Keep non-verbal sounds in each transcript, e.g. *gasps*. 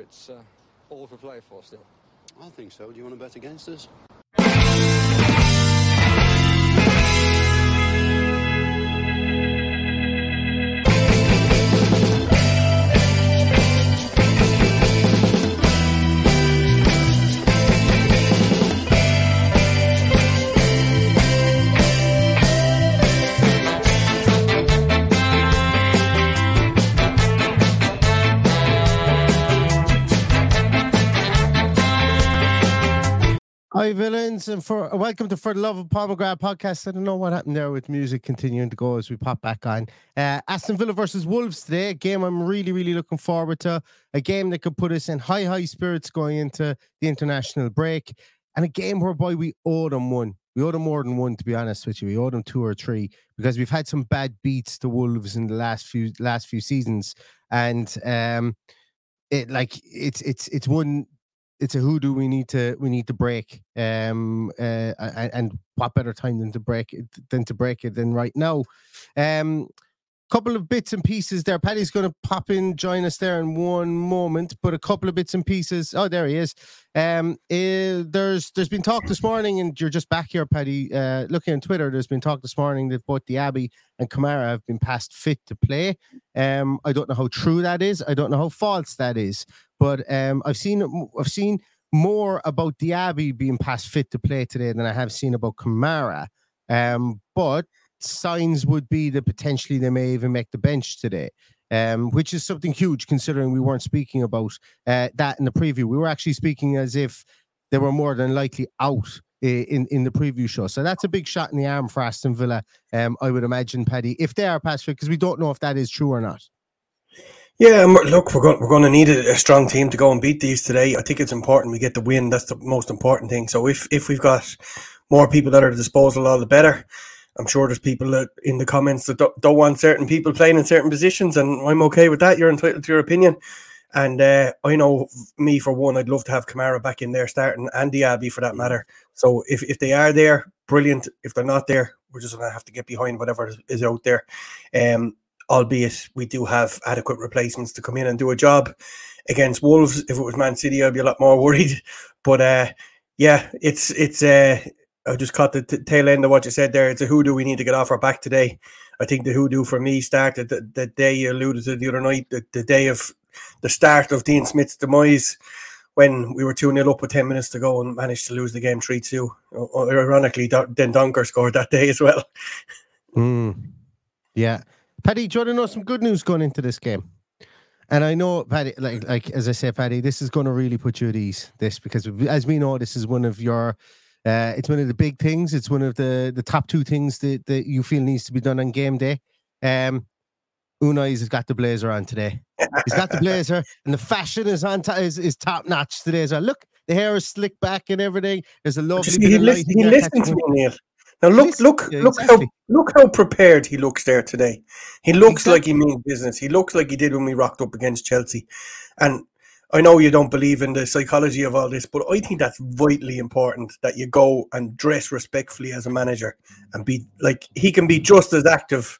It's uh, all for play for still. I think so. Do you want to bet against us? Hi, villains, and for welcome to For the Love of Pomegranate podcast. I don't know what happened there with music continuing to go as we pop back on. Uh, Aston Villa versus Wolves today, a game I'm really, really looking forward to. A game that could put us in high, high spirits going into the international break, and a game whereby we owe them one. We owe them more than one, to be honest with you. We owe them two or three because we've had some bad beats to Wolves in the last few last few seasons, and um, it like it's it's it's one it's a hoodoo we need to we need to break um uh, and what better time than to break it than to break it than right now. Um couple of bits and pieces there. Paddy's going to pop in join us there in one moment but a couple of bits and pieces oh there he is. Um uh, there's there's been talk this morning and you're just back here paddy uh looking on twitter there's been talk this morning that both Diaby and Kamara have been passed fit to play. Um i don't know how true that is. I don't know how false that is but um, I've seen I've seen more about Diaby being past fit to play today than I have seen about Kamara. Um, but signs would be that potentially they may even make the bench today. Um, which is something huge considering we weren't speaking about uh, that in the preview. We were actually speaking as if they were more than likely out in in the preview show. So that's a big shot in the arm for Aston Villa. Um, I would imagine, Paddy, if they are past fit, because we don't know if that is true or not. Yeah, look, we're going, we're going to need a, a, strong team to go and beat these today. I think it's important we get the win. That's the most important thing. So if, if we've got more people that are at disposal, all the better. I'm sure there's people that in the comments that don't, don't, want certain people playing in certain positions, and I'm okay with that. You're entitled to your opinion. And uh, I know me for one, I'd love to have Kamara back in there starting and Diaby for that matter. So if, if they are there, brilliant. If they're not there, we're just gonna have to get behind whatever is out there. Um, albeit we do have adequate replacements to come in and do a job against Wolves. If it was Man City, I'd be a lot more *laughs* worried. But uh, yeah, it's it's. Uh, I just caught the t- tail end of what you said there. It's a hoodoo we need to get off our back today. I think the hoodoo for me started the, the day you alluded to the other night, the, the day of the start of Dean Smith's demise when we were 2 0 up with 10 minutes to go and managed to lose the game 3 2. Ironically, Dendoncker scored that day as well. Mm. Yeah. Paddy, do you want to know some good news going into this game? And I know, Paddy, like like as I say, Paddy, this is going to really put you at ease. This because as we know, this is one of your, uh, it's one of the big things. It's one of the the top two things that that you feel needs to be done on game day. Um, Unai has got the blazer on today. He's got the *laughs* blazer, and the fashion is on t- is, is top notch today as well. Look, the hair is slicked back and everything. There's a lovely. he, listen, he listened to me, Neil. Now look, look, yeah, look exactly. how look how prepared he looks there today. He looks exactly. like he means business. He looks like he did when we rocked up against Chelsea. And I know you don't believe in the psychology of all this, but I think that's vitally important that you go and dress respectfully as a manager and be like he can be just as active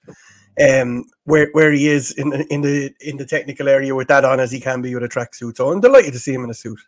um, where where he is in in the in the technical area with that on as he can be with a tracksuit. So I'm delighted to see him in a suit.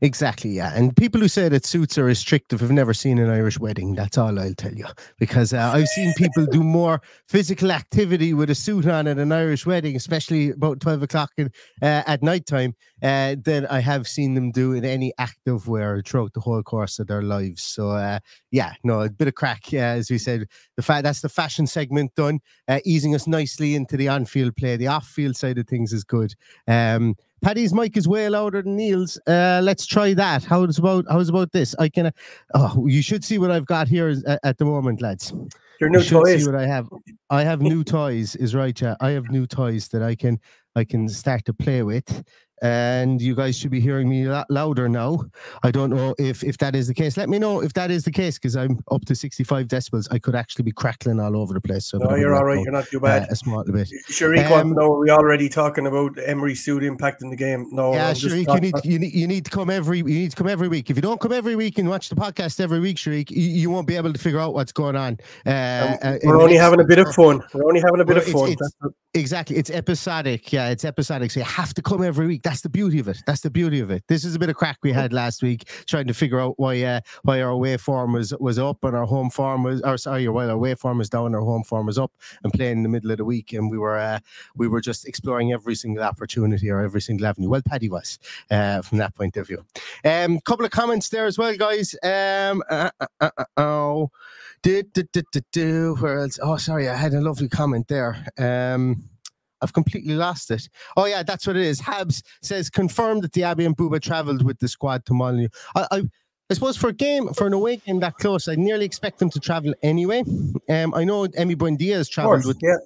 Exactly, yeah. And people who say that suits are restrictive have never seen an Irish wedding. That's all I'll tell you. Because uh, I've seen people do *laughs* more physical activity with a suit on at an Irish wedding, especially about 12 o'clock in, uh, at night time, uh, than I have seen them do in any active wear throughout the whole course of their lives. So, uh, yeah, no, a bit of crack. Yeah, as we said, the fact that's the fashion segment done, uh, easing us nicely into the on field play. The off field side of things is good. Um, Paddy's mic is way louder than Neil's. Uh, let's try that. How's about how's about this? I can. Uh, oh, you should see what I've got here at, at the moment, lads. Your new you toys. See what I have. I have new toys. Is right, yeah. I have new toys that I can I can start to play with. And you guys should be hearing me louder now. I don't know if if that is the case. Let me know if that is the case because I'm up to 65 decibels. I could actually be crackling all over the place. So no, you're all right. You're not too bad. Uh, a small bit. Sharik um, are we already talking about Emery suit impacting the game? No. Yeah, Sharik, you need, you need you need to come every you need to come every week. If you don't come every week and watch the podcast every week, Sharik, you, you won't be able to figure out what's going on. Uh, um, uh, we're only having a bit of fun. We're only having a bit of fun. It's, it's, exactly. It's episodic. Yeah, it's episodic. So you have to come every week. That's the beauty of it. That's the beauty of it. This is a bit of crack we had last week trying to figure out why uh, why our away form was was up and our home form was or sorry, while our away form was down, our home form was up and playing in the middle of the week, and we were uh, we were just exploring every single opportunity or every single avenue. Well, Paddy was uh, from that point of view. Um, couple of comments there as well, guys. Um, uh, uh, uh, uh oh, do, do, do, do, do, where else? Oh, sorry, I had a lovely comment there. Um. I've completely lost it. Oh yeah, that's what it is. Habs says confirmed that Diaby and Buba travelled with the squad to Molineux. I, I, I suppose for a game for an away game that close, I nearly expect them to travel anyway. Um, I know Emi Buendia has travelled with yeah.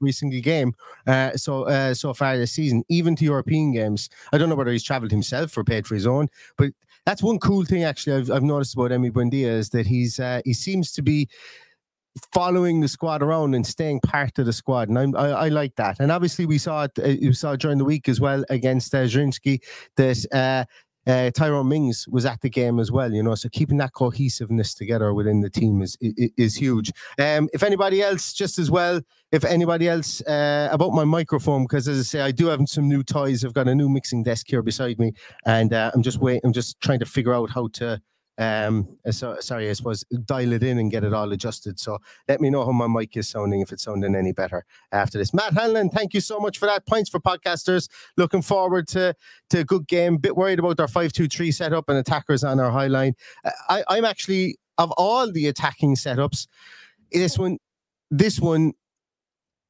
every single game uh, so uh, so far this season, even to European games. I don't know whether he's travelled himself or paid for his own, but that's one cool thing actually I've, I've noticed about Emi Buendia is that he's uh, he seems to be following the squad around and staying part of the squad, and I'm, I, I like that. And obviously, we saw it. Uh, you saw during the week as well against uh, Zrinjski that uh, uh, Tyrone Mings was at the game as well. You know, so keeping that cohesiveness together within the team is is, is huge. Um, if anybody else, just as well, if anybody else uh, about my microphone, because as I say, I do have some new toys. I've got a new mixing desk here beside me, and uh, I'm just waiting. I'm just trying to figure out how to um, uh, so sorry, I suppose dial it in and get it all adjusted. So let me know how my mic is sounding, if it's sounding any better after this. Matt Hanlon, thank you so much for that. Points for podcasters. Looking forward to to a good game. Bit worried about our five two three setup and attackers on our high line. Uh, I, I'm actually of all the attacking setups, this one, this one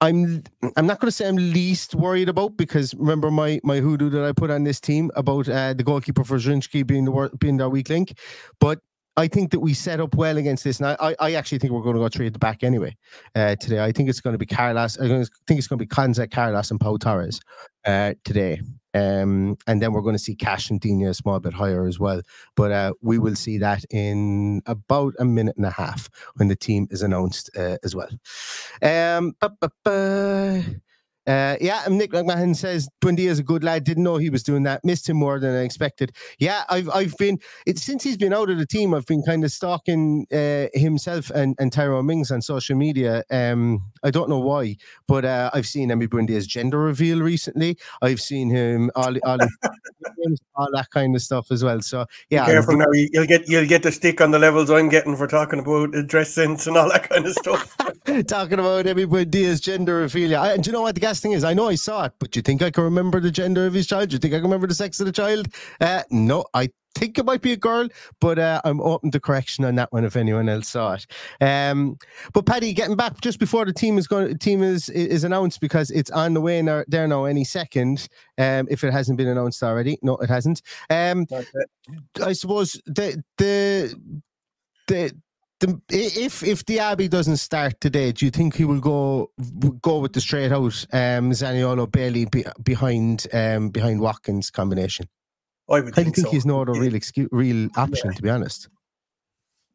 I'm I'm not going to say I'm least worried about because remember my my hoodoo that I put on this team about uh, the goalkeeper for Zrinjski being the being their weak link, but I think that we set up well against this, and I, I actually think we're going to go three at the back anyway uh, today. I think it's going to be Carlos. I think it's going to be Konsa, Carlos, and Pau Torres uh, today. Um, and then we're going to see Cash and Digne a small bit higher as well. But uh, we will see that in about a minute and a half when the team is announced uh, as well. Um, uh, yeah, Nick McMahon says Bundy is a good lad. Didn't know he was doing that. Missed him more than I expected. Yeah, I've I've been it since he's been out of the team. I've been kind of stalking uh, himself and and Tyrone Mings on social media. Um, I don't know why, but uh, I've seen Emi Buendia's gender reveal recently. I've seen him all all, all that kind of stuff as well. So yeah, Be careful now. You'll get you'll get the stick on the levels I'm getting for talking about dress sense and all that kind of stuff. *laughs* talking about Emi Buendia's gender reveal. Yeah, and do you know what the thing is, I know I saw it, but do you think I can remember the gender of his child? Do you think I can remember the sex of the child? Uh, no, I think it might be a girl, but uh, I'm open to correction on that one if anyone else saw it. Um, but Paddy, getting back just before the team is going, team is is announced because it's on the way now, there now any second. Um, if it hasn't been announced already, no, it hasn't. Um, I suppose the the the the, if if Diaby doesn't start today, do you think he will go go with the straight out um, Zaniolo Bailey be, behind um, behind Watkins combination? I would. I think, think so. he's no other real excuse, real option, yeah. to be honest.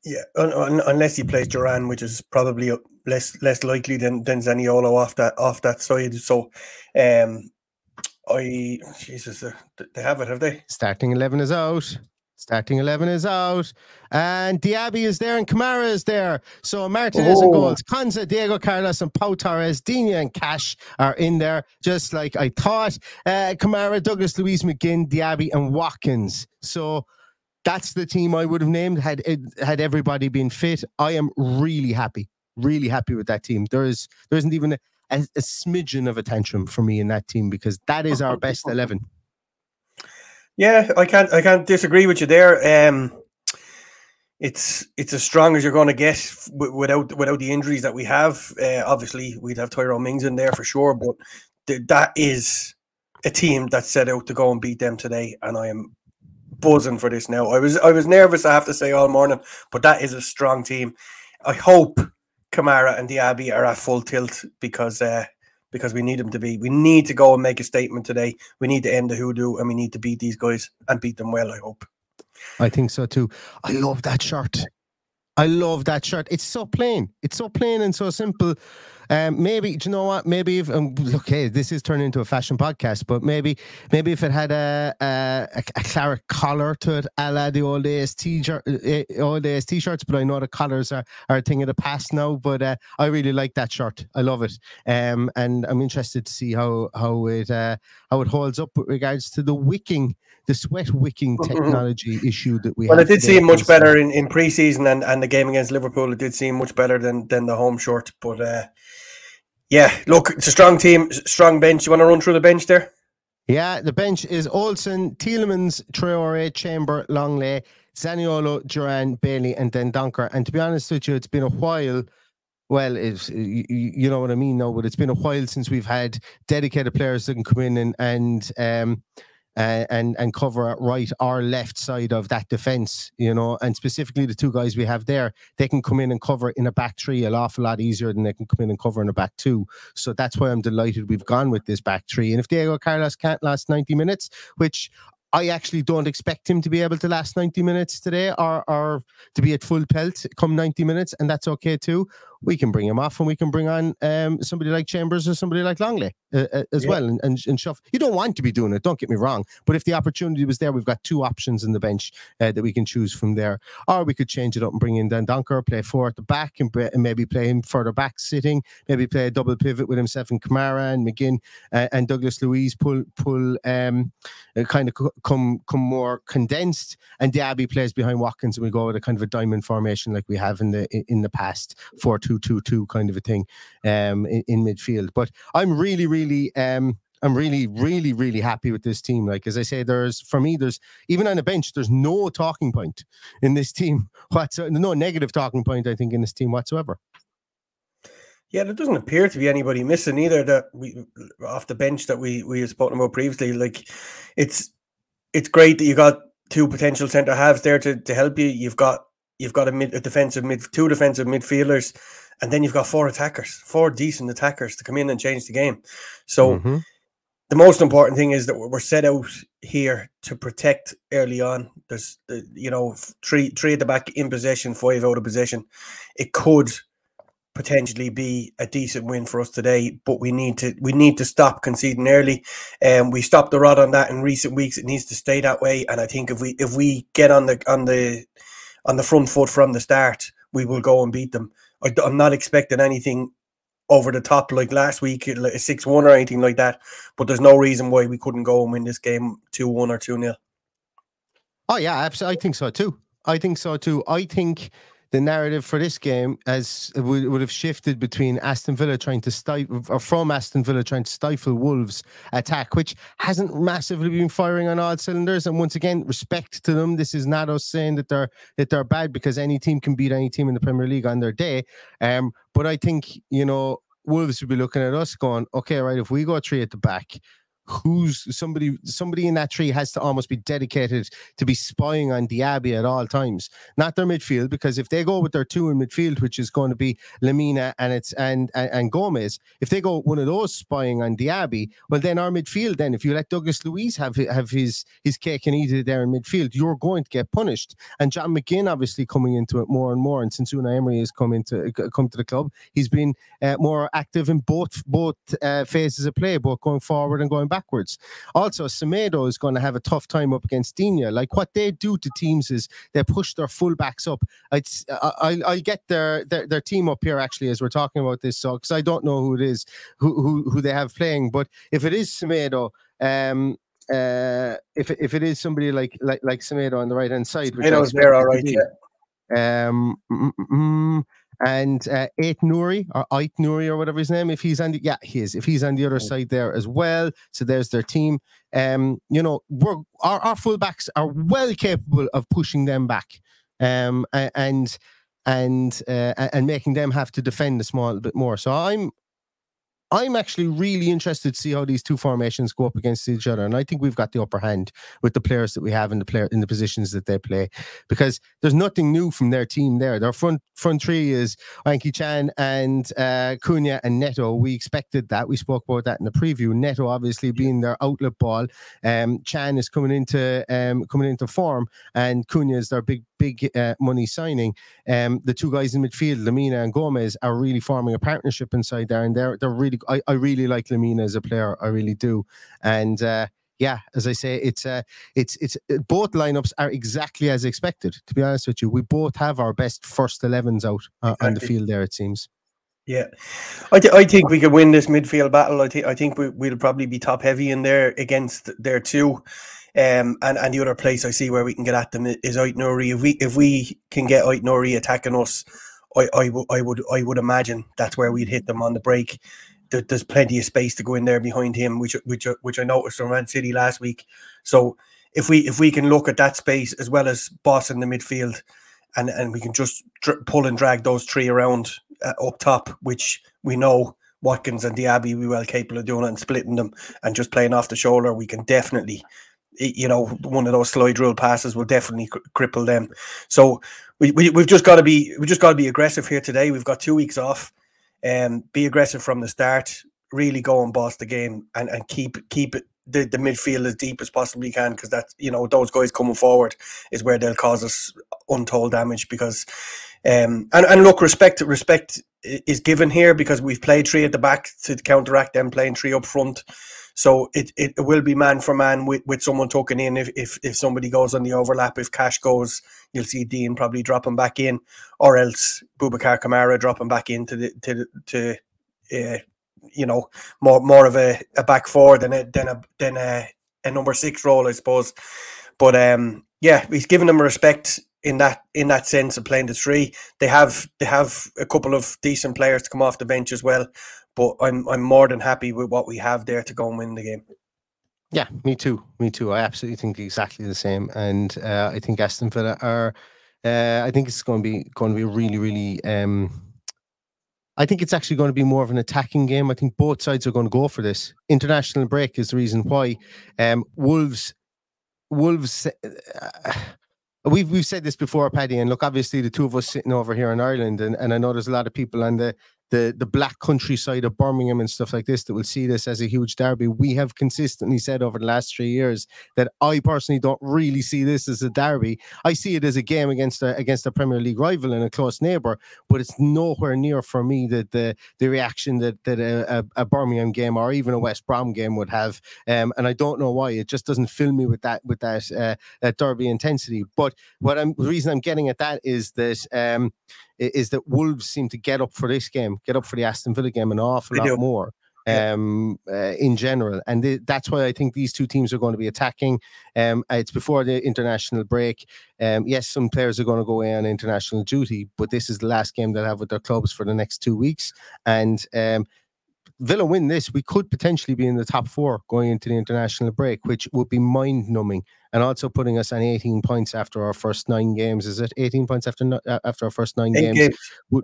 Yeah, un, un, unless he plays Duran, which is probably less less likely than than Zaniolo off that off that side. So, um, I Jesus, uh, they have it, have they? Starting eleven is out. Starting 11 is out. And Diaby is there and Kamara is there. So Martinez oh. and goals. Konsa, Diego Carlos, and Pau Torres, Digne and Cash are in there, just like I thought. Uh, Kamara, Douglas Luiz McGinn, Diaby, and Watkins. So that's the team I would have named had it, had everybody been fit. I am really happy, really happy with that team. There is there isn't even a, a, a smidgen of attention for me in that team because that is our best 11. Yeah, I can't I can't disagree with you there. Um, it's it's as strong as you're going to get without without the injuries that we have. Uh, obviously, we'd have Tyrone Mings in there for sure, but th- that is a team that set out to go and beat them today, and I am buzzing for this now. I was I was nervous, I have to say, all morning, but that is a strong team. I hope Kamara and Diaby are at full tilt because uh, because we need them to be. We need to go and make a statement today. We need to end the hoodoo and we need to beat these guys and beat them well. I hope. I think so too. I love that shirt. I love that shirt. It's so plain. It's so plain and so simple. Um, maybe do you know what? Maybe if um, okay, this is turning into a fashion podcast, but maybe maybe if it had a a, a claret collar to it, a la the old days t-shirt, uh, old days t-shirts. But I know the collars are, are a thing of the past now. But uh, I really like that shirt. I love it. Um, and I'm interested to see how how it uh, how it holds up with regards to the wicking the sweat wicking Mm-hmm. technology issue that we Well, have it did today. seem much better in, in pre-season and, and the game against Liverpool. It did seem much better than than the home short. But uh, yeah, look, it's a strong team, strong bench. You want to run through the bench there? Yeah, the bench is Olsen, Tielemans, Traore, Chamber, Lenglet, Zaniolo, Duran, Bailey, and Dendoncker. And to be honest with you, it's been a while. Well, it's you, know what I mean, no, but it's been a while since we've had dedicated players that can come in and and um uh, and and cover at right or left side of that defense, you know, and specifically the two guys we have there, they can come in and cover in a back three an awful lot easier than they can come in and cover in a back two. So that's why I'm delighted we've gone with this back three. And if Diego Carlos can't last 90 minutes, which I actually don't expect him to be able to last 90 minutes today or, or to be at full pelt come 90 minutes, and that's okay too. We can bring him off and we can bring on um, somebody like Chambers or somebody like Lenglet uh, uh, as Yeah. well and, and, and shove. You don't want to be doing it, don't get me wrong. But if the opportunity was there, we've got two options in the bench uh, that we can choose from there. Or we could change it up and bring in Dendoncker, play four at the back and, and maybe play him further back sitting, maybe play a double pivot with himself and Kamara and McGinn uh, and Douglas Luiz pull pull um uh, kind of co- come come more condensed and Diaby plays behind Watkins and we go with a kind of a diamond formation like we have in the in- the past 4-2-2-2 kind of a thing um in, in midfield but I'm really really um I'm really, really, really happy with this team. Like as I say, there's for me, there's even on the bench, there's no talking point in this team. *laughs* What's no negative talking point, I think, in this team whatsoever. Yeah, there doesn't appear to be anybody missing either that we off the bench that we we have spoken about previously. Like it's it's great that you got two potential centre halves there to, to help you. You've got you've got a mid a defensive mid two defensive midfielders, and then you've got four attackers, four decent attackers to come in and change the game. So Mhm. the most important thing is that we're we're set out here to protect early on. There's the you know three three at the back in possession, five out of possession. It could potentially be a decent win for us today, but we need to we need to stop conceding early. And um, we stopped the rod on that in recent weeks. It needs to stay that way. And I think if we if we get on the on the on the front foot from the start, we will go and beat them. I, am not expecting anything over the top like last week, uh, like a six one or anything like that. But there's no reason why we couldn't go and win this game two one or two 0 Oh yeah, absolutely. I think so too. I think so too. I think the narrative for this game as would, would have shifted between Aston Villa trying to stifle or from Aston Villa trying to stifle Wolves attack, which hasn't massively been firing on all cylinders. And once again, respect to them. This is not us saying that they're that they're bad because any team can beat any team in the Premier League on their day. Um, but I think you know Wolves would be looking at us going, okay, right, if we go three at the back, who's somebody somebody in that tree has to almost be dedicated to be spying on Diaby at all times, not their midfield, because if they go with their two in midfield, which is going to be Lemina and it's and and, and Gomes, if they go one of those spying on Diaby, well then our midfield, then if you let Douglas Luiz have have his his cake and eat it there in midfield, you're going to get punished. And John McGinn obviously coming into it more and more, and since Unai Emery has come into come to the club, he's been uh, more active in both both uh, phases of play, both going forward and going backwards. Also, Semedo is going to have a tough time up against Digne. Like what they do to teams is they push their fullbacks up. It's I I I'll get their, their their team up here actually as we're talking about this, so because I don't know who it is who who who they have playing, but if it is Semedo, um. Uh, if if it is somebody like like like Semedo on the right hand side, Semedo's there, all right, yeah. um, mm, mm, mm, and uh, Ait Nouri or Ait Nouri or whatever his name. If he's on the yeah, he is. If he's on the other side there as well, so there's their team. Um, you know, we're our our fullbacks are well capable of pushing them back, um, and and uh, and making them have to defend a small bit more. So I'm I'm actually really interested to see how these two formations go up against each other, and I think we've got the upper hand with the players that we have in the player in the positions that they play, because there's nothing new from their team there. Their front front three is Hwang Hee-chan and uh, Cunha and Neto. We expected that. We spoke about that in the preview. Neto obviously being their outlet ball. Um, Chan is coming into um, coming into form, and Cunha is their big big uh, money signing. Um, the two guys in midfield, Lemina and Gomes, are really forming a partnership inside there, and they're they're really. I, I really like Lemina as a player. I really do, and. Uh, yeah, as I say, it's uh, it's it's uh, both lineups are exactly as expected. To be honest with you, we both have our best first 11s out uh, exactly. on the field there. It seems. Yeah, I, th- I think we could win this midfield battle. I think I think we, will probably be top heavy in there against their two. Um, and, and the other place I see where we can get at them is Aït-Nouri. If we if we can get Aït-Nouri attacking us, I, I, w- I would I would imagine that's where we'd hit them on the break. There, there's plenty of space to go in there behind him, which which which I noticed from Man City last week. So if we if we can look at that space as well as boss in the midfield, and and we can just dr- pull and drag those three around uh, up top, which we know Watkins and Diaby we well capable of doing and splitting them and just playing off the shoulder. We can definitely you know, one of those slide rule passes will definitely cripple them. So we, we we've just got to be we just got to be aggressive here today. We've got two weeks off, and um, be aggressive from the start. Really go and boss the game and, and keep keep the, the midfield as deep as possibly can because that you know those guys coming forward is where they'll cause us untold damage because um and, and look respect respect is given here because we've played three at the back to counteract them playing three up front so it, it will be man for man with, with someone tucking in if, if if somebody goes on the overlap. If Cash goes, you'll see Dean probably dropping back in, or else Boubacar Kamara dropping back into the to to uh, you know more more of a, a back four than a than a than a, a number six role, I suppose. But um, yeah, he's given them respect in that in that sense of playing the three. They have they have a couple of decent players to come off the bench as well. But I'm I'm more than happy with what we have there to go and win the game. Yeah, me too. Me too. I absolutely think exactly the same, and uh, I think Aston Villa are. Uh, I think it's going to be going to be really, really. Um, I think it's actually going to be more of an attacking game. I think both sides are going to go for this. International break is the reason why. Um, Wolves, Wolves. Uh, we've we've said this before, Paddy, and look, obviously the two of us sitting over here in Ireland, and, and I know there's a lot of people on the the the black countryside of Birmingham and stuff like this that will see this as a huge derby. We have consistently said over the last three years that I personally don't really see this as a derby. I see it as a game against a against a Premier League rival and a close neighbour, but it's nowhere near for me that the the reaction that that a, a, a Birmingham game or even a West Brom game would have. Um, and I don't know why. It just doesn't fill me with that with that uh, that derby intensity. But what I'm the reason I'm getting at that is that um, is that Wolves seem to get up for this game, get up for the Aston Villa game an awful they lot do. more um, uh, in general. And th- that's why I think these two teams are going to be attacking. Um, it's before the international break. Um, yes, some players are going to go away on international duty, but this is the last game they'll have with their clubs for the next two weeks. And um, Villa win this, we could potentially be in the top four going into the international break, which would be mind numbing, and also putting us on 18 points after our first nine games. Is it 18 points after after our first nine eight games? games.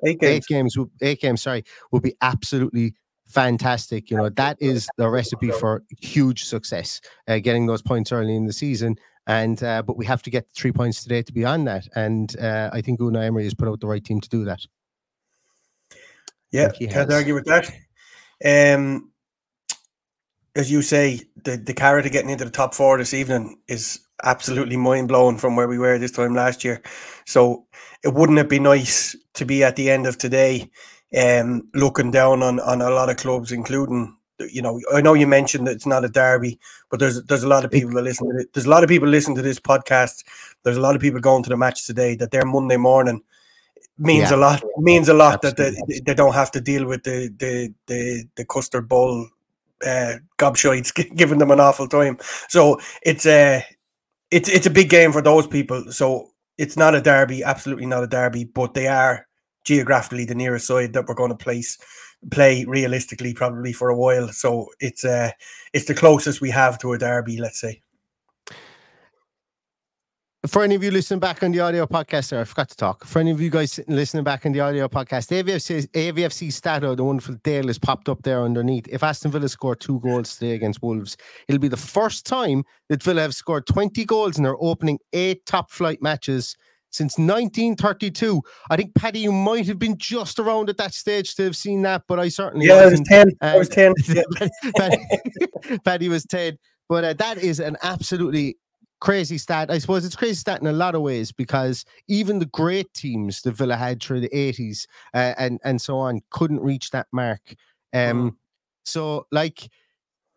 Eight games. Eight games. Eight games. Sorry, would be absolutely fantastic. You know that is the recipe for huge success. Uh, getting those points early in the season. And uh, but we have to get three points today to be on that, and uh, I think Unai Emery has put out the right team to do that. Yeah, can't has. argue with that. Um, as you say, the the carrot of getting into the top four this evening is absolutely mind blowing from where we were this time last year. So it wouldn't it be nice to be at the end of today, um, looking down on on a lot of clubs, including you know, I know you mentioned that it's not a derby, but there's there's a lot of people that listen to it. There's a lot of people listen to this podcast. There's a lot of people going to the match today that their Monday morning means yeah. a lot. means a lot Absolutely. that they, they don't have to deal with the the the, the custard bowl uh, gobshites *laughs* giving them an awful time. So it's a it's it's a big game for those people. So it's not a derby, absolutely not a derby, but they are geographically the nearest side that we're going to place play realistically probably for a while. So it's uh, it's the closest we have to a derby, let's say. For any of you listening back on the audio podcast, there, I forgot to talk. For any of you guys listening back on the audio podcast, AVFC, AVFC Stato, the wonderful Dale, has popped up there underneath. If Aston Villa score two goals today against Wolves, it'll be the first time that Villa have scored 20 goals in their opening eight top flight matches since 1932. I think Paddy, you might have been just around at that stage to have seen that, but I certainly yeah, wasn't. I was ten. I was ten. *laughs* Paddy, Paddy was ten. But uh, that is an absolutely crazy stat. I suppose it's crazy stat in a lot of ways because even the great teams that Villa had through the 80s uh, and and so on couldn't reach that mark. Um, mm. So like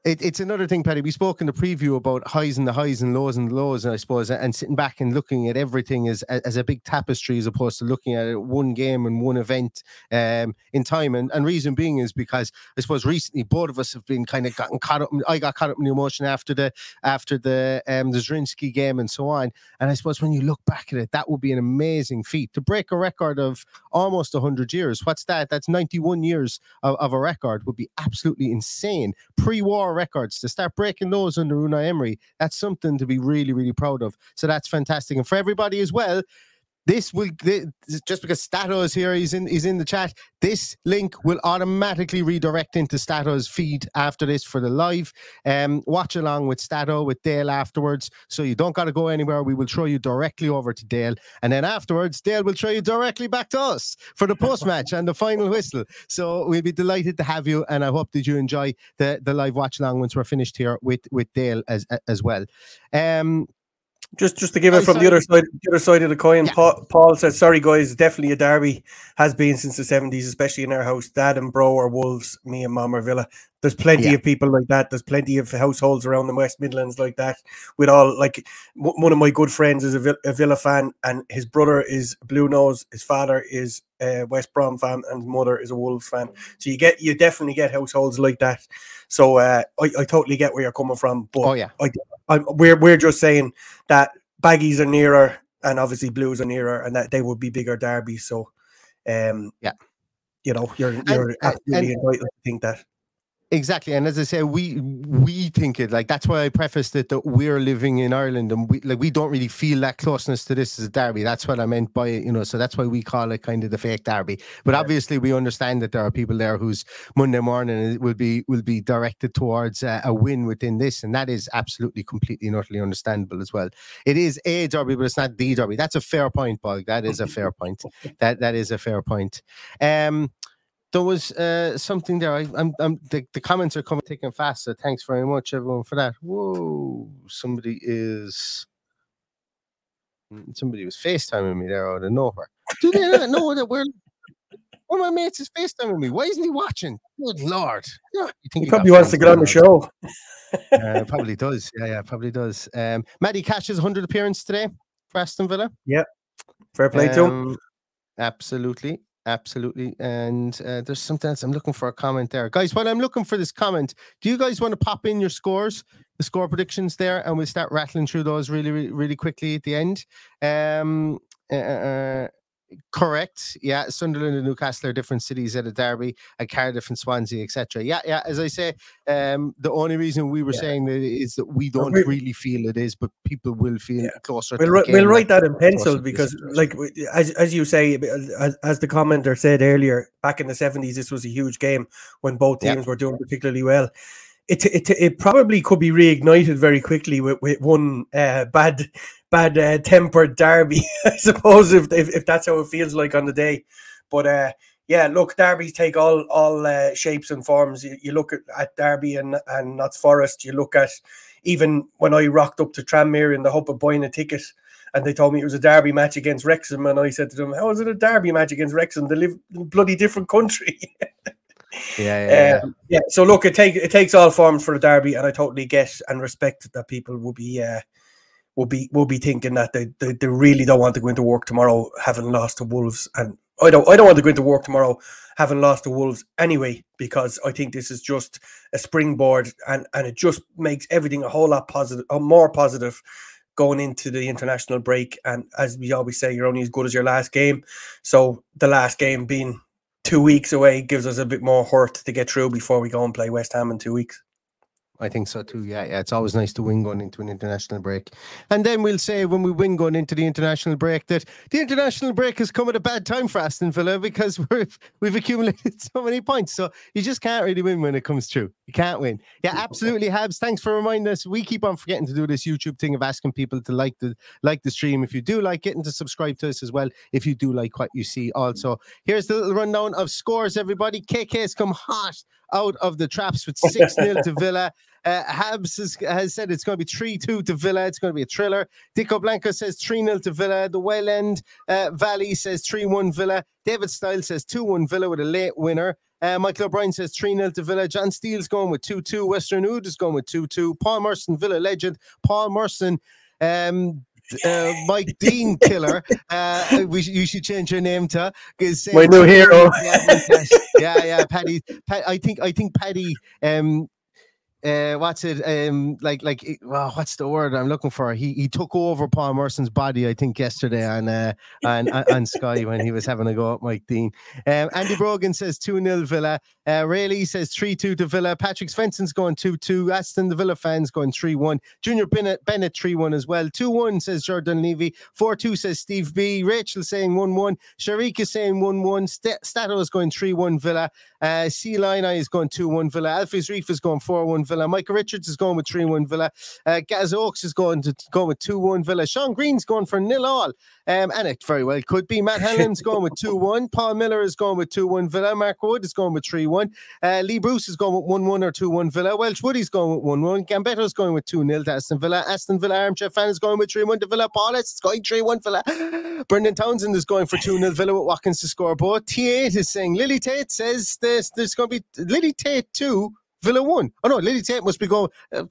it, it's another thing, Paddy. We spoke in the preview about highs and the highs and lows and the lows, And I suppose, and sitting back and looking at everything as as a big tapestry as opposed to looking at one game and one event um, in time. And, and reason being is because I suppose recently both of us have been kind of gotten caught up. I got caught up in the emotion after the after the um, the Zrinjski game and so on. And I suppose when you look back at it, that would be an amazing feat to break a record of almost hundred years. What's that? That's ninety one years of, of a record would be absolutely insane. Pre-war records to start breaking those under Unai Emery. That's something to be really, really proud of. So that's fantastic. And for everybody as well, this will just because Stato is here, he's in he's in the chat. This link will automatically redirect into Stato's feed after this for the live. Um, watch along with Stato with Dale afterwards, so you don't got to go anywhere. We will throw you directly over to Dale, and then afterwards, Dale will throw you directly back to us for the post match and the final whistle. So we'll be delighted to have you, and I hope that you enjoy the the live watch along once we're finished here with with Dale as as well. Um, just just to give it from the other side, the other side of the coin. Yeah. Paul, Paul said, "Sorry, guys, definitely a derby has been since the seventies, especially in our house. Dad and bro are Wolves. Me and Mom are Villa. There's plenty yeah. of people like that. There's plenty of households around the West Midlands like that. With all like w- one of my good friends is a, Villa, a Villa fan, and his brother is Blue Nose. His father is a West Brom fan, and his mother is a Wolves fan. So you get you definitely get households like that. So uh, I, I totally get where you're coming from. But oh yeah, I, I'm, we're we're just saying that baggies are nearer, and obviously blues are nearer, and that they would be bigger derbies. So, um, yeah, you know, you're you're and, absolutely and, entitled to think that. Exactly, and as I say, we we think it like that's why I prefaced it that we're living in Ireland and we like we don't really feel that closeness to this as a derby. That's what I meant by it, you know. So that's why we call it kind of the fake derby. But obviously, we understand that there are people there whose Monday morning will be will be directed towards uh, a win within this, and that is absolutely completely and utterly understandable as well. It is a derby, but it's not the derby. That's a fair point, Bog. That is a fair point. That that is a fair point. Um there was uh, something there. I, am I'm, the, the comments are coming taking fast. So thanks very much, everyone, for that. Whoa, somebody is mm, somebody was FaceTiming me there out of nowhere. Do they not know that we're one of my mates is FaceTiming me? Why isn't he watching? Good lord! Yeah, you think he, probably wants to get on the show. uh, probably does. Yeah, yeah, probably does. Um, Matty Cash's 100 appearance today for Aston Villa. Yeah, fair play um, to him. Um, absolutely. Absolutely. And uh, there's something else. I'm looking for a comment there. Guys, while I'm looking for this comment, do you guys want to pop in your scores, the score predictions there, and we'll start rattling through those really, really, really quickly at the end? Um, uh, uh, uh Correct. Yeah, Sunderland and Newcastle are different cities at a derby, and Cardiff and Swansea, etc. Yeah, yeah. As I say, um, the only reason we were yeah. saying that is that we don't really feel it is, but people will feel yeah. closer. We'll, we'll write that in pencil because, like, as as you say, as, as the commenter said earlier, back in the seventies, this was a huge game when both teams yeah. were doing particularly well it, it it probably could be reignited very quickly with, with one uh, bad bad uh, tempered derby, *laughs* I suppose if, if, if that's how it feels like on the day. But uh, yeah, look, derbies take all all uh, shapes and forms. You, you look at, at Derby and and Notts Forest. You look at even when I rocked up to Tranmere in the hope of buying a ticket. And they told me it was a derby match against Wrexham, and I said to them, "How is it a derby match against Wrexham? They live in a bloody different country." *laughs* Yeah, yeah, um, yeah. So look, it take it takes all forms for a derby, and I totally get and respect that people will be uh, will be will be thinking that they, they, they really don't want to go into work tomorrow having lost to Wolves, and I don't I don't want to go into work tomorrow having lost to Wolves anyway because I think this is just a springboard, and and it just makes everything a whole lot positive, or more positive going into the international break. And as we always say, you're only as good as your last game. So the last game being two weeks away gives us a bit more hurt to get through before we go and play West Ham in two weeks. I think so too. Yeah, yeah. It's always nice to win going into an international break. And then we'll say when we win going into the international break that the international break has come at a bad time for Aston Villa because *laughs* we've we've accumulated so many points. So you just can't really win when it comes true. You can't win. Yeah, absolutely, Habs. Thanks for reminding us. We keep on forgetting to do this YouTube thing of asking people to like the like the stream if you do like it and to subscribe to us as well if you do like what you see. Also, here's the little rundown of scores, everybody. KK has come hot out of the traps with 6 0 to Villa. Uh, Habs has, has, said it's going to be 3 2 to Villa. It's going to be a thriller. Dico Blanco says 3 0 to Villa. The Well End uh, Valley says 3 1 Villa. David Style says 2 1 Villa with a late winner. Uh, Michael O'Brien says 3 0 to Villa. John Steele's going with 2 2. Western Ood is going with 2 2. Paul Merson, Villa legend. Paul Merson. Um, uh, Mike Dean killer. Uh, we you should change your name to is my new hero. *laughs* yeah, yeah, Paddy. Pat, I think I think Paddy um, uh, what's it um like like well, what's the word I'm looking for? He he took over Paul Merson's body, I think, yesterday on uh on, on Sky when he was having a go at Mike Dean. Um, Andy Brogan says 2 0 Villa. Uh, Rayleigh says 3 2 to Villa. Patrick Svensson's going 2 2. Aston, the Villa fans, going 3 1. Junior Bennett, Bennett 3 1 as well. 2 1 says Jordan Levy. 4 2 says Steve B. Rachel saying 1 1. Sharik is saying 1 1. St- Stato is going 3 1 Villa. Uh, C Line is going 2 1 Villa. Alfie's Reef is going 4 1 Villa. Michael Richards is going with 3 1 Villa. Uh, Gaz Oaks is going to go with 2 1 Villa. Sean Green's going for nil all. Um, and it very well could be. Matt Hanlon's *laughs* going with 2 1. Paul Miller is going with 2 1 Villa. Mark Wood is going with 3 1. Uh, Lee Bruce is going with 1 1 or 2 1 Villa. Welsh Woody's going with 1 1. Gambetto's going with 2 0 to Aston Villa. Aston Villa Armchair fan is going with 3 1 to Villa. Paul is going 3 1 Villa. *gasps* Brendan Townsend is going for 2 0 Villa with Watkins to score both. T8 is saying Lily Tate says there's, there's going to be Lily Tate 2 Villa won. Oh no, Lily Tate must be going. Uh,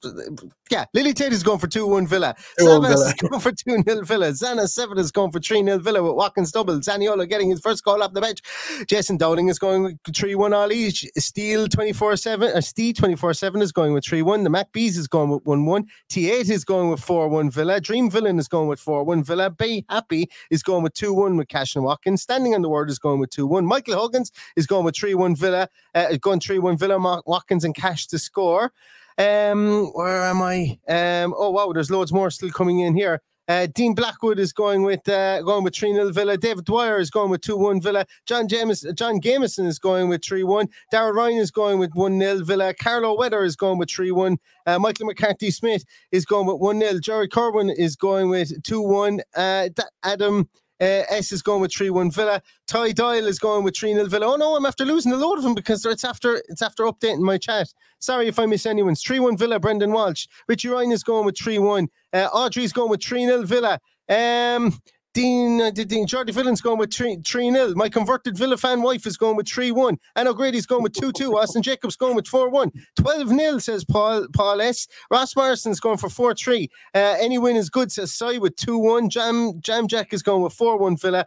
yeah, Lily Tate is going for 2 1 Villa. Savas is going for 2 0 Villa. Zana 7 is going for 3 0 Villa with Watkins double. Zaniolo getting his first goal off the bench. Jason Dowling is going 3 1 all each. Steel 24 7, or Steve 24 7 is going with 3 1. The Mac Bees is going with 1 1. T8 is going with 4 1 Villa. Dream Villain is going with 4 1 Villa. Bay Happy is going with 2 1 with Cash and Watkins. Standing on the word is going with 2 1. Michael Huggins is going with 3 1 Villa. Uh, going 3 1 Villa. Watkins and Cash to score. Um, where am I? Um, oh wow, there's loads more still coming in here. Uh, Dean Blackwood is going with uh, going with 3 0 Villa. David Dwyer is going with 2 1 Villa. John James John Jameson is going with 3 1. Darrell Ryan is going with 1 0 Villa. Carlo Weather is going with 3 1. Uh, Michael McCarthy Smith is going with 1 0. Jerry Corwin is going with 2 1. Uh, Adam uh, S is going with 3 1 Villa. Ty Dial is going with 3 0 Villa. Oh no, I'm after losing a load of them because it's after it's after updating my chat. Sorry if I miss anyone's. 3 1 Villa, Brendan Walsh. Richie Ryan is going with 3 1. Uh, Audrey's going with 3 0 Villa. Um, Dean, uh, Dean Jordy Villan's going with 3 0. My converted Villa fan wife is going with 3 1. Anna O'Grady's going with 2 2. *laughs* Austin Jacobs going with 4 1. 12 0, says Paul Paul S. Ross Morrison's going for 4 3. Uh, any win is good, says Sai with 2 1. Jam, Jam Jack is going with 4 1 Villa.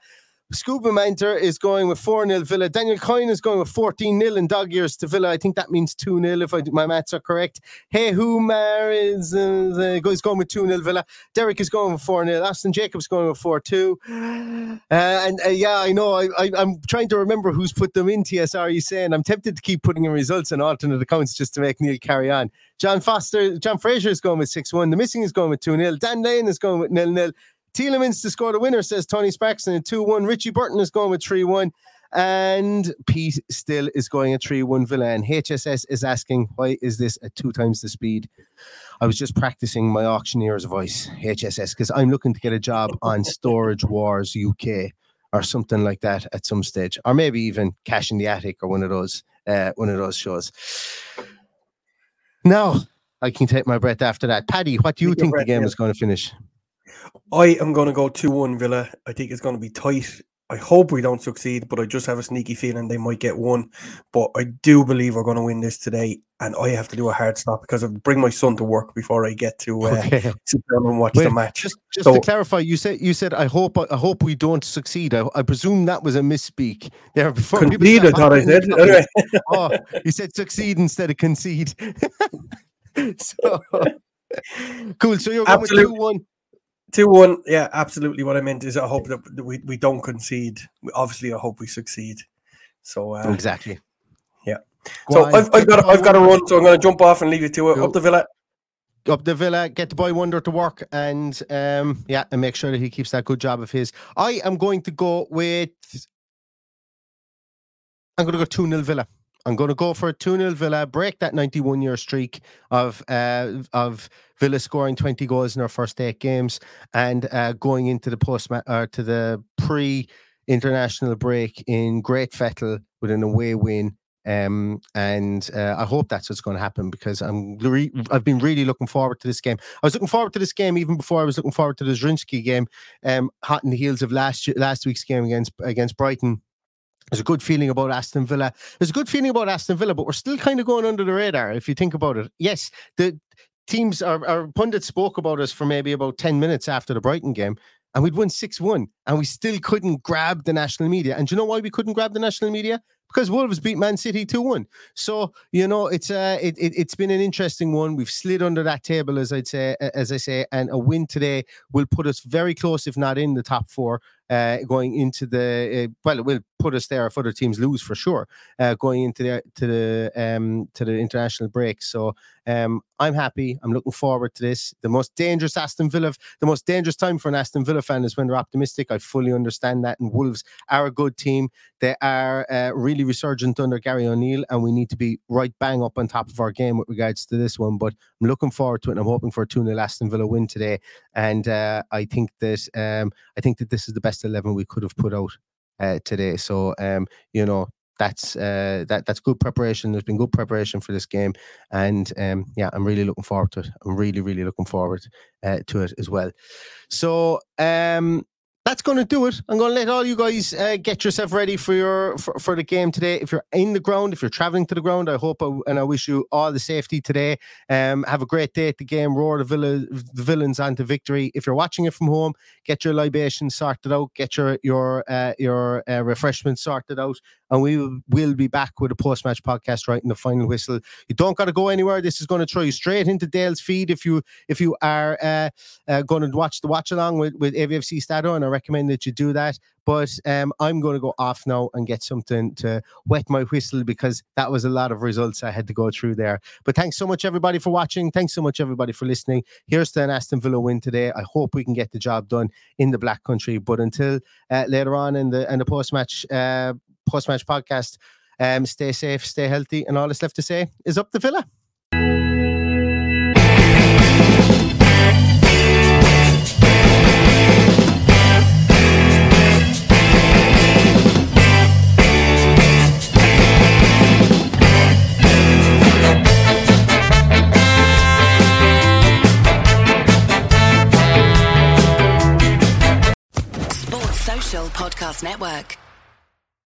Scuba Manter is going with 4 0 Villa. Daniel Coyne is going with 14 0 in dog years to Villa. I think that means 2 0 if I, my maths are correct. Hey, Humar is, uh, is going with 2 0 Villa. Derek is going with 4 0. Austin Jacobs going with 4 2. Uh, and uh, yeah, I know. I, I, am trying to remember who's put them in TSR. You saying I'm tempted to keep putting in results in alternate accounts just to make Neil carry on. John Foster, John Fraser is going with 6 1. The missing is going with 2 0. Dan Lane is going with 0 0. Tielemans to score the winner, says Tony Sparks, and 2 1. Richie Burton is going with 3 1. And Pete still is going at 3 1 Villa. And HSS is asking, why is this at two times the speed? I was just practicing my auctioneer's voice, HSS, because I'm looking to get a job on *laughs* Storage Wars UK or something like that at some stage, or maybe even Cash in the Attic or one of those, uh, one of those shows. Now, I can take my breath after that. Paddy, what do you take think the game is going to finish? I am going to go 2 1 Villa. I think it's going to be tight. I hope we don't succeed, but I just have a sneaky feeling they might get one. But I do believe we're going to win this today, and I have to do a hard stop because I bring my son to work before I get to uh, okay. sit down and watch Wait, the match. Just, just so, to clarify, you said you said I hope I hope we don't succeed. I, I presume that was a misspeak there before. Concede, I thought I said. Anyway. *laughs* oh, you said succeed instead of concede. *laughs* so *laughs* cool. So you're going Absolutely. with two one. Two one, yeah, absolutely. What I meant is, I hope that we, we don't concede. Obviously, I hope we succeed. So uh, exactly, yeah. Go So on, I've, I've got the to, boy I've got to run, so I'm going to jump off and leave you to it. Up the Villa. up the villa, get the boy Wonder to work, and um, yeah, and make sure that he keeps that good job of his. I am going to go with. I'm going to go two 0 Villa. I'm going to go for a 2 0 Villa, break that 91 year streak of uh, of Villa scoring 20 goals in our first eight games and uh, going into the post or to the pre international break in Great Fettle with an away win. Um, and uh, I hope that's what's going to happen because I'm re- I've been really looking forward to this game. I was looking forward to this game even before I was looking forward to the Zrinjski game. Um, hot in the heels of last year, last week's game against against Brighton. There's a good feeling about Aston Villa. There's a good feeling about Aston Villa, but we're still kind of going under the radar if you think about it. Yes, the teams, our, our pundits spoke about us for maybe about 10 minutes after the Brighton game, and we'd won 6 1, and we still couldn't grab the national media. And do you know why we couldn't grab the national media? Because Wolves beat Man City 2 1. So, you know, it's uh, it, it, it's been an interesting one. We've slid under that table, as I'd say, as I say, and a win today will put us very close, if not in the top four uh, going into the uh, well, it will put us there if other teams lose for sure. Uh, going into the to the um, to the international break, so um, I'm happy. I'm looking forward to this. The most dangerous Aston Villa, the most dangerous time for an Aston Villa fan is when they're optimistic. I fully understand that. And Wolves are a good team. They are uh, really resurgent under Gary O'Neil, and we need to be right bang up on top of our game with regards to this one. But I'm looking forward to it, and I'm hoping for a 2 0 Aston Villa win today. And uh, I think that um, I think that this is the best eleven we could have put out uh, today. So um, you know that's uh, that that's good preparation. There's been good preparation for this game, and um, yeah, I'm really looking forward to it. I'm really really looking forward uh, to it as well. So um, that's going to do it. I'm going to let all you guys uh, get yourself ready for your for, for the game today. If you're in the ground, if you're traveling to the ground, I hope I, and I wish you all the safety today. Um, have a great day at the game. Roar the, villa, the villains onto victory. If you're watching it from home, get your libation sorted out. Get your your uh, your uh, refreshments sorted out, and we will be back with a post match podcast right in the final whistle. You don't got to go anywhere. This is going to throw you straight into Dale's feed if you if you are uh, uh, going to watch the watch along with with AVFC Stato, and I recommend that you do that. But um, I'm going to go off now and get something to wet my whistle because that was a lot of results I had to go through there. But thanks so much, everybody, for watching. Thanks so much, everybody, for listening. Here's to an Aston Villa win today. I hope we can get the job done in the Black Country. But until uh, later on in the in the post match uh, post match podcast, um, stay safe, stay healthy, and all that's left to say is up the Villa. Podcast Network.